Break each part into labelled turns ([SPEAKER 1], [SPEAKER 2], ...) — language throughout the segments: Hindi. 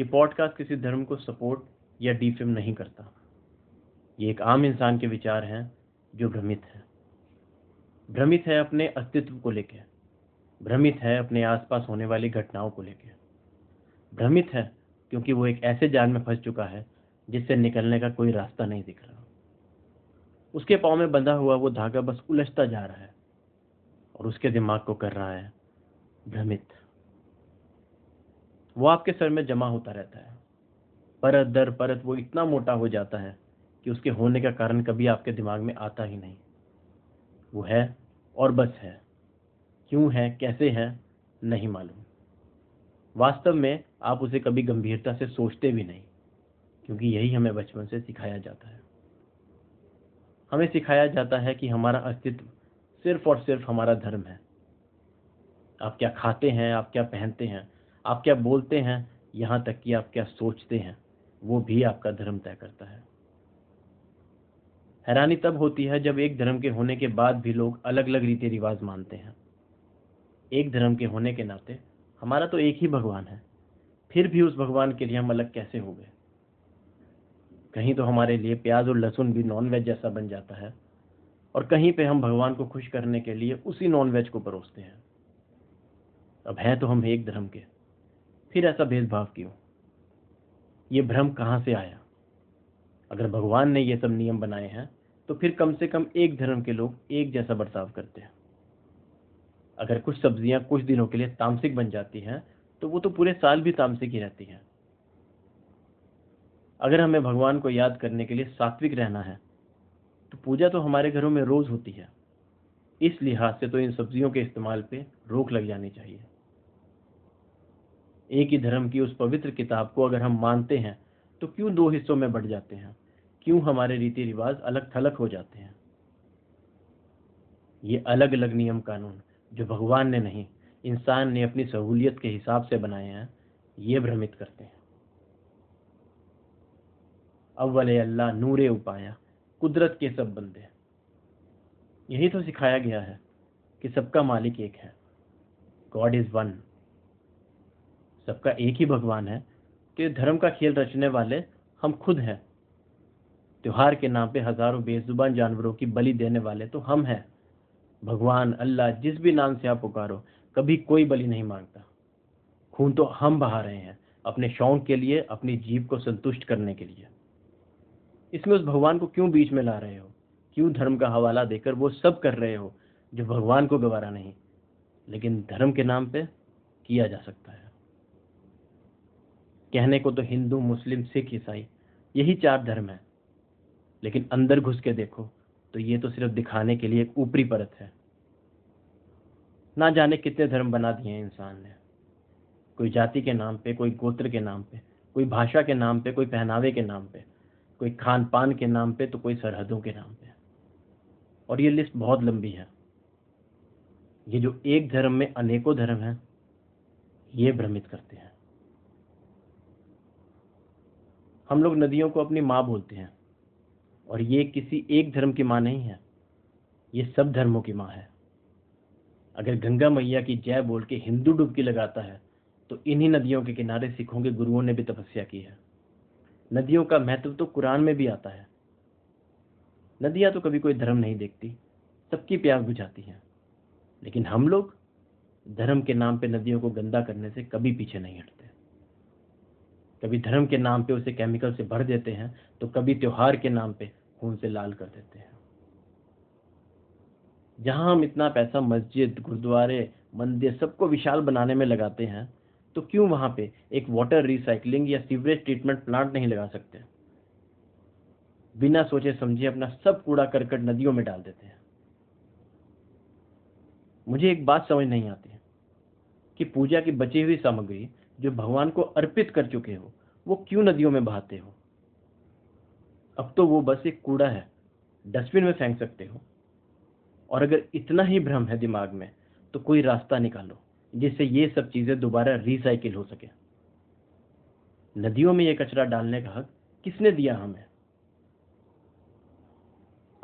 [SPEAKER 1] ये पॉडकास्ट किसी धर्म को सपोर्ट या डिफेम नहीं करता। ये एक आम इंसान के विचार हैं जो भ्रमित है। भ्रमित है अपने अस्तित्व को लेकर भ्रमित है अपने आसपास होने वाली घटनाओं को लेकर भ्रमित है क्योंकि वो एक ऐसे जाल में फंस चुका है जिससे निकलने का कोई रास्ता नहीं दिख रहा। उसके पाँव में बंधा हुआ वो धागा बस उलझता जा रहा है और उसके दिमाग को कर रहा है भ्रमित। वो आपके सर में जमा होता रहता है। परत दर परत वो इतना मोटा हो जाता है कि उसके होने का कारण कभी आपके दिमाग में आता ही नहीं। वो है और बस है। क्यों है, कैसे है, नहीं मालूम। वास्तव में आप उसे कभी गंभीरता से सोचते भी नहीं, क्योंकि यही हमें बचपन से सिखाया जाता है। हमें सिखाया जाता है कि हमारा अस्तित्व सिर्फ़ और सिर्फ़ हमारा धर्म है। आप क्या खाते हैं, आप क्या पहनते हैं आप क्या बोलते हैं? यहाँ तक कि आप क्या सोचते हैं? वो भी आपका धर्म तय करता है। हैरानी तब होती है जब एक धर्म के होने के बाद भी लोग अलग अलग रीति रिवाज मानते हैं। एक धर्म के होने के नाते हमारा तो एक ही भगवान है। फिर भी उस भगवान के लिए हम अलग कैसे हो गए? कहीं तो हमारे लिए प्याज और लहसुन भी नॉन वेज जैसा बन जाता है और कहीं पे हम भगवान को खुश करने के लिए उसी नॉन वेज को परोसते हैं। अब है तो हम एक धर्म के। फिर ऐसा भेदभाव क्यों? ये भ्रम कहाँ से आया? अगर भगवान ने ये सब नियम बनाए हैं तो फिर कम से कम एक धर्म के लोग एक जैसा बर्ताव करते हैं। अगर कुछ सब्ज़ियाँ कुछ दिनों के लिए तामसिक बन जाती हैं तो वो तो पूरे साल भी तामसिक ही रहती हैं। अगर हमें भगवान को याद करने के लिए सात्विक रहना है तो पूजा तो हमारे घरों में रोज होती है। इस लिहाज से तो इन सब्जियों के इस्तेमाल पे रोक लग जानी चाहिए। एक ही धर्म की उस पवित्र किताब को अगर हम मानते हैं तो क्यों दो हिस्सों में बढ़ जाते हैं? क्यों हमारे रीति रिवाज अलग थलग हो जाते हैं? ये अलग अलग नियम कानून जो भगवान ने नहीं, इंसान ने अपनी सहूलियत के हिसाब से बनाए हैं, ये भ्रमित करते हैं। अव्वल अल्लाह नूरे उपाया, कुदरत के सब बंदे। यही तो सिखाया गया है कि सबका मालिक एक है। गॉड इज़ वन सबका एक ही भगवान है तो ये धर्म का खेल रचने वाले हम खुद हैं। त्योहार के नाम पे हज़ारों बेजुबान जानवरों की बलि देने वाले तो हम हैं। भगवान, अल्लाह, जिस भी नाम से आप पुकारो, कभी कोई बलि नहीं माँगता। खून तो हम बहा रहे हैं, अपने शौक के लिए, अपनी जीव को संतुष्ट करने के लिए। इसमें उस भगवान को क्यों बीच में ला रहे हो? क्यों धर्म का हवाला देकर वो सब कर रहे हो, जो भगवान को गवारा नहीं? लेकिन धर्म के नाम पे किया जा सकता है। कहने को तो हिंदू, मुस्लिम, सिख, ईसाई, यही चार धर्म है। लेकिन अंदर घुस के देखो तो ये तो सिर्फ़ दिखाने के लिए एक ऊपरी परत है। ना जाने कितने धर्म बना दिए हैं इंसान ने। कोई जाति के नाम पे, कोई गोत्र के नाम पे, कोई भाषा के नाम पे, कोई पहनावे के नाम पे, कोई खान पान के नाम पे तो कोई सरहदों के नाम पे। और ये लिस्ट बहुत लंबी है। ये जो एक धर्म में अनेकों धर्म हैं, ये भ्रमित करते हैं। हम लोग नदियों को अपनी माँ बोलते हैं। और ये किसी एक धर्म की माँ नहीं है। ये सब धर्मों की माँ है। अगर गंगा मैया की जय बोल के हिंदू डुबकी लगाता है तो इन्हीं नदियों के किनारे सिखों के गुरुओं ने भी तपस्या की है। नदियों का महत्व तो कुरान में भी आता है। नदियाँ तो कभी कोई धर्म नहीं देखती, सबकी प्यास बुझाती हैं। लेकिन हम लोग धर्म के नाम पे नदियों को गंदा करने से कभी पीछे नहीं हटते। कभी धर्म के नाम पे उसे केमिकल से भर देते हैं तो कभी त्योहार के नाम पे खून से लाल कर देते हैं। जहाँ हम इतना पैसा, मस्जिद, गुरुद्वारे, मंदिर सबको विशाल बनाने में लगाते हैं तो क्यों वहाँ पे एक वाटर रिसाइकलिंग या सीवरेज ट्रीटमेंट प्लांट नहीं लगा सकते? बिना सोचे समझे अपना सब कूड़ा करकट नदियों में डाल देते हैं। मुझे एक बात समझ नहीं आती कि पूजा की बची हुई सामग्री जो भगवान को अर्पित कर चुके हो, वो क्यों नदियों में बहाते हो? अब तो वो बस एक कूड़ा है, डस्टबिन में फेंक सकते हो। और अगर इतना ही भ्रम है दिमाग में तो कोई रास्ता निकालो, जिससे ये सब चीज़ें दोबारा रिसाइकिल हो सके। नदियों में ये कचरा डालने का हक किसने दिया हमें?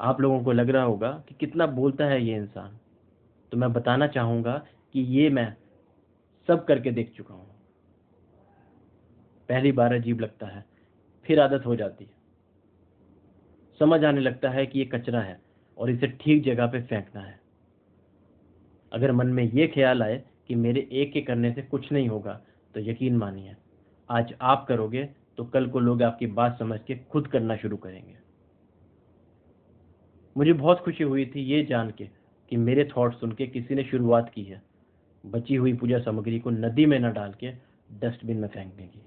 [SPEAKER 1] आप लोगों को लग रहा होगा कि कितना बोलता है ये इंसान। तो मैं बताना चाहूँगा कि ये मैं सब करके देख चुका हूँ। पहली बार अजीब लगता है, फिर आदत हो जाती है। समझ आने लगता है कि ये कचरा है और इसे ठीक जगह पे फेंकना है। अगर मन में ये ख्याल आए कि मेरे एक के करने से कुछ नहीं होगा तो यकीन मानिए, आज आप करोगे तो कल को लोग आपकी बात समझ के खुद करना शुरू करेंगे। मुझे बहुत खुशी हुई थी ये जान के कि मेरे थॉट सुन के किसी ने शुरुआत की है। बची हुई पूजा सामग्री को नदी में न डाल के डस्टबिन में फेंकने की।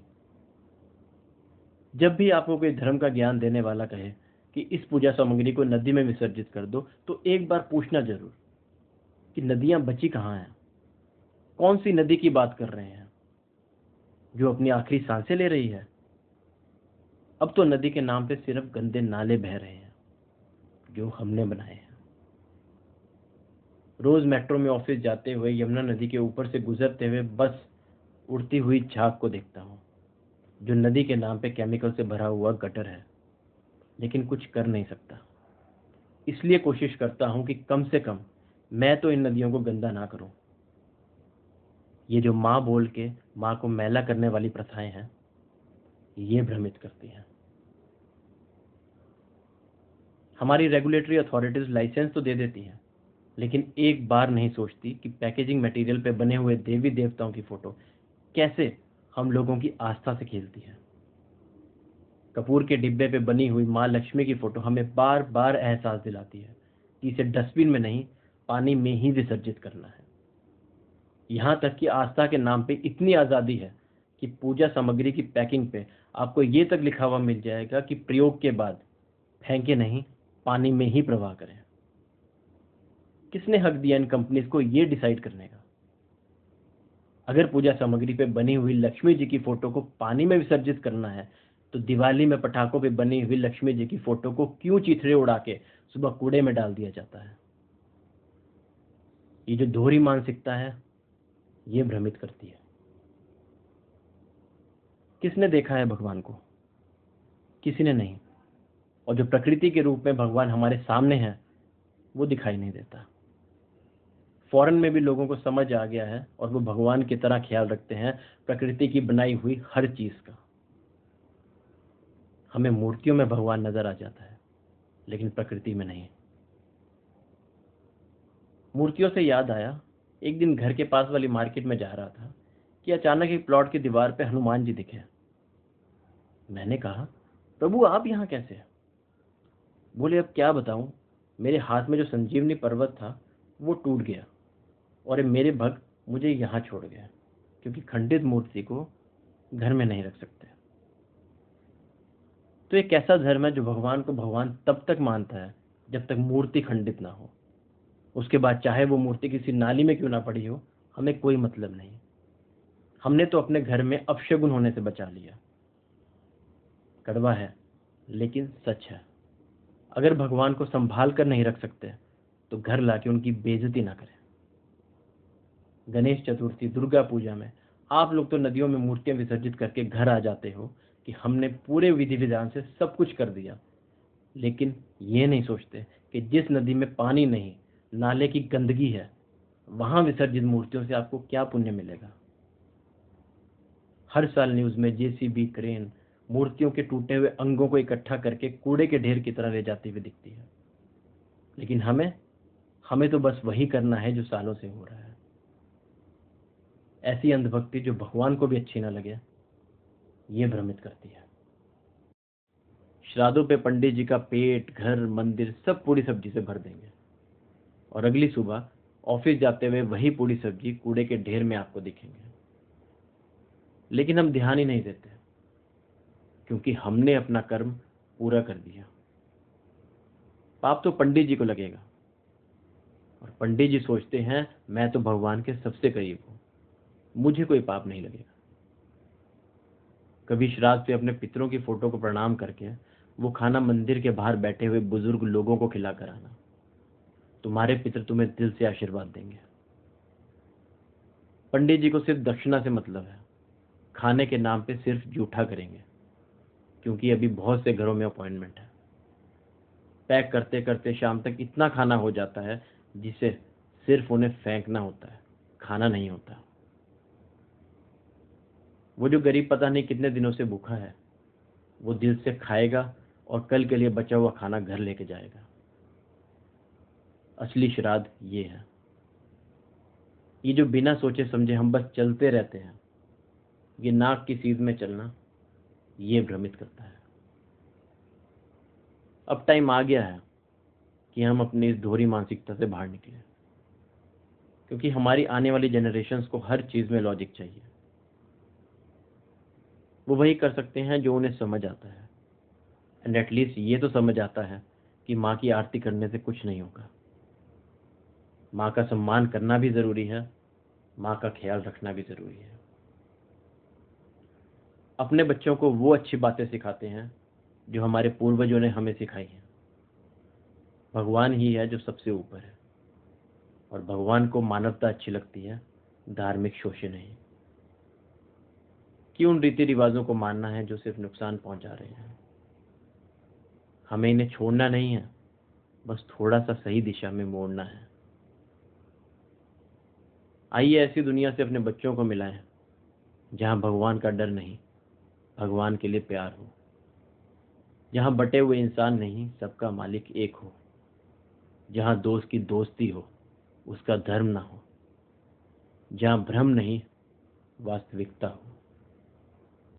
[SPEAKER 1] जब भी आपको कोई धर्म का ज्ञान देने वाला कहे कि इस पूजा सामग्री को नदी में विसर्जित कर दो तो एक बार पूछना ज़रूर कि नदियाँ बची कहाँ हैं? कौन सी नदी की बात कर रहे हैं? जो अपनी आखिरी साँसें ले रही है। अब तो नदी के नाम पे सिर्फ़ गंदे नाले बह रहे हैं, जो हमने बनाए हैं। रोज मेट्रो में ऑफ़िस जाते हुए यमुना नदी के ऊपर से गुजरते हुए बस उड़ती हुई झाग को देखता हूँ। जो नदी के नाम पे केमिकल से भरा हुआ गटर है, लेकिन कुछ कर नहीं सकता। इसलिए कोशिश करता हूँ कि कम से कम मैं तो इन नदियों को गंदा ना करूँ। ये जो माँ बोल के माँ को मैला करने वाली प्रथाएँ हैं, ये भ्रमित करती हैं। हमारी रेगुलेटरी अथॉरिटीज लाइसेंस तो दे देती हैं, लेकिन एक बार नहीं सोचती कि पैकेजिंग मटेरियल पे बने हुए देवी देवताओं की फ़ोटो कैसे हम लोगों की आस्था से खेलती है। कपूर के डिब्बे पे बनी हुई माँ लक्ष्मी की फ़ोटो हमें बार बार एहसास दिलाती है कि इसे डस्टबिन में नहीं, पानी में ही विसर्जित करना है। यहाँ तक कि आस्था के नाम पे इतनी आज़ादी है कि पूजा सामग्री की पैकिंग पे आपको ये तक लिखा हुआ मिल जाएगा कि प्रयोग के बाद फेंके नहीं, पानी में ही प्रवाह करें। किसने हक दिया इन कंपनीज़ को ये डिसाइड करने का? अगर पूजा सामग्री पे बनी हुई लक्ष्मी जी की फ़ोटो को पानी में विसर्जित करना है तो दिवाली में पटाखों पे बनी हुई लक्ष्मी जी की फ़ोटो को क्यों चिथड़े उड़ा के सुबह कूड़े में डाल दिया जाता है? ये जो दोहरी मानसिकता है, ये भ्रमित करती है। किसने देखा है भगवान को? किसी ने नहीं। और जो प्रकृति के रूप में भगवान हमारे सामने है, वो दिखाई नहीं देता। फॉरेन में भी लोगों को समझ आ गया है और वो भगवान की तरह ख्याल रखते हैं प्रकृति की बनाई हुई हर चीज़ का। हमें मूर्तियों में भगवान नज़र आ जाता है, लेकिन प्रकृति में नहीं। मूर्तियों से याद आया, एक दिन घर के पास वाली मार्केट में जा रहा था कि अचानक एक प्लॉट की दीवार पे हनुमान जी दिखे। मैंने कहा, प्रभु, आप यहाँ कैसे हैं? बोले, अब क्या बताऊँ, मेरे हाथ में जो संजीवनी पर्वत था, वो टूट गया। और मेरे भक्त मुझे यहाँ छोड़ गए क्योंकि खंडित मूर्ति को घर में नहीं रख सकते। तो एक ऐसा धर्म है जो भगवान को भगवान तब तक मानता है, जब तक मूर्ति खंडित ना हो। उसके बाद चाहे वो मूर्ति किसी नाली में क्यों ना पड़ी हो, हमें कोई मतलब नहीं। हमने तो अपने घर में अपशगुन होने से बचा लिया। कड़वा है, लेकिन सच है। अगर भगवान को संभाल कर नहीं रख सकते तो घर लाके उनकी बेजती ना करें। गणेश चतुर्थी, दुर्गा पूजा में, आप लोग तो नदियों में मूर्तियाँ विसर्जित करके घर आ जाते हो कि हमने पूरे विधि विधान से सब कुछ कर दिया। लेकिन ये नहीं सोचते कि जिस नदी में पानी नहीं, नाले की गंदगी है, वहाँ विसर्जित मूर्तियों से आपको क्या पुण्य मिलेगा? हर साल न्यूज़ में जेसीबी, क्रेन, मूर्तियों के टूटे हुए अंगों को इकट्ठा करके कूड़े के ढेर की तरह ले जाती हुई दिखती है। लेकिन हमें हमें तो बस वही करना है जो सालों से हो रहा है। ऐसी अंधभक्ति जो भगवान को भी अच्छी ना लगे, ये भ्रमित करती है। श्राद्धों पे पंडित जी का पेट, घर, मंदिर सब पूरी सब्ज़ी से भर देंगे। और अगली सुबह ऑफ़िस जाते हुए वही पूरी सब्ज़ी कूड़े के ढेर में आपको दिखेंगे। लेकिन हम ध्यान ही नहीं देते, क्योंकि हमने अपना कर्म पूरा कर दिया। पाप तो पंडित जी को लगेगा। और पंडित जी सोचते हैं, मैं तो भगवान के सबसे करीब हूँ। मुझे कोई पाप नहीं लगेगा। कभी श्राद्ध पे अपने पितरों की फ़ोटो को प्रणाम करके वो खाना मंदिर के बाहर बैठे हुए बुज़ुर्ग लोगों को खिला कर आना। तुम्हारे पितर तुम्हें दिल से आशीर्वाद देंगे। पंडित जी को सिर्फ़ दक्षिणा से मतलब है। खाने के नाम पे सिर्फ़ जूठा करेंगे, क्योंकि अभी बहुत से घरों में अपॉइंटमेंट है। पैक करते करते शाम तक इतना खाना हो जाता है जिसे सिर्फ़ उन्हें फेंकना होता है, खाना नहीं होता। वो जो गरीब पता नहीं कितने दिनों से भूखा है, वो दिल से खाएगा और कल के लिए बचा हुआ खाना घर लेके जाएगा। असली श्राद्ध ये है। ये जो बिना सोचे समझे हम बस चलते रहते हैं, ये नाक की सीध में चलना, ये भ्रमित करता है। अब टाइम आ गया है कि हम अपनी इस दोहरी मानसिकता से बाहर निकले, क्योंकि हमारी आने वाली जनरेशन्स को हर चीज़ में लॉजिक चाहिए। वो वही कर सकते हैं जो उन्हें समझ आता है। एंड एटलीस्ट ये तो समझ आता है कि माँ की आरती करने से कुछ नहीं होगा। माँ का सम्मान करना भी ज़रूरी है, माँ का ख्याल रखना भी ज़रूरी है। अपने बच्चों को वो अच्छी बातें सिखाते हैं जो हमारे पूर्वजों ने हमें सिखाई हैं। भगवान ही है जो सबसे ऊपर है। और भगवान को मानवता अच्छी लगती है, धार्मिक शोषण नहीं। क्यों उन रीति रिवाजों को मानना है जो सिर्फ़ नुकसान पहुँचा रहे हैं? हमें इन्हें छोड़ना नहीं है, बस थोड़ा सा सही दिशा में मोड़ना है। आइए ऐसी दुनिया से अपने बच्चों को मिलाएँ, जहाँ भगवान का डर नहीं, भगवान के लिए प्यार हो। जहाँ बटे हुए इंसान नहीं, सबका मालिक एक हो। जहाँ दोस्त की दोस्ती हो, उसका धर्म ना हो। जहाँ भ्रम नहीं, वास्तविकता हो।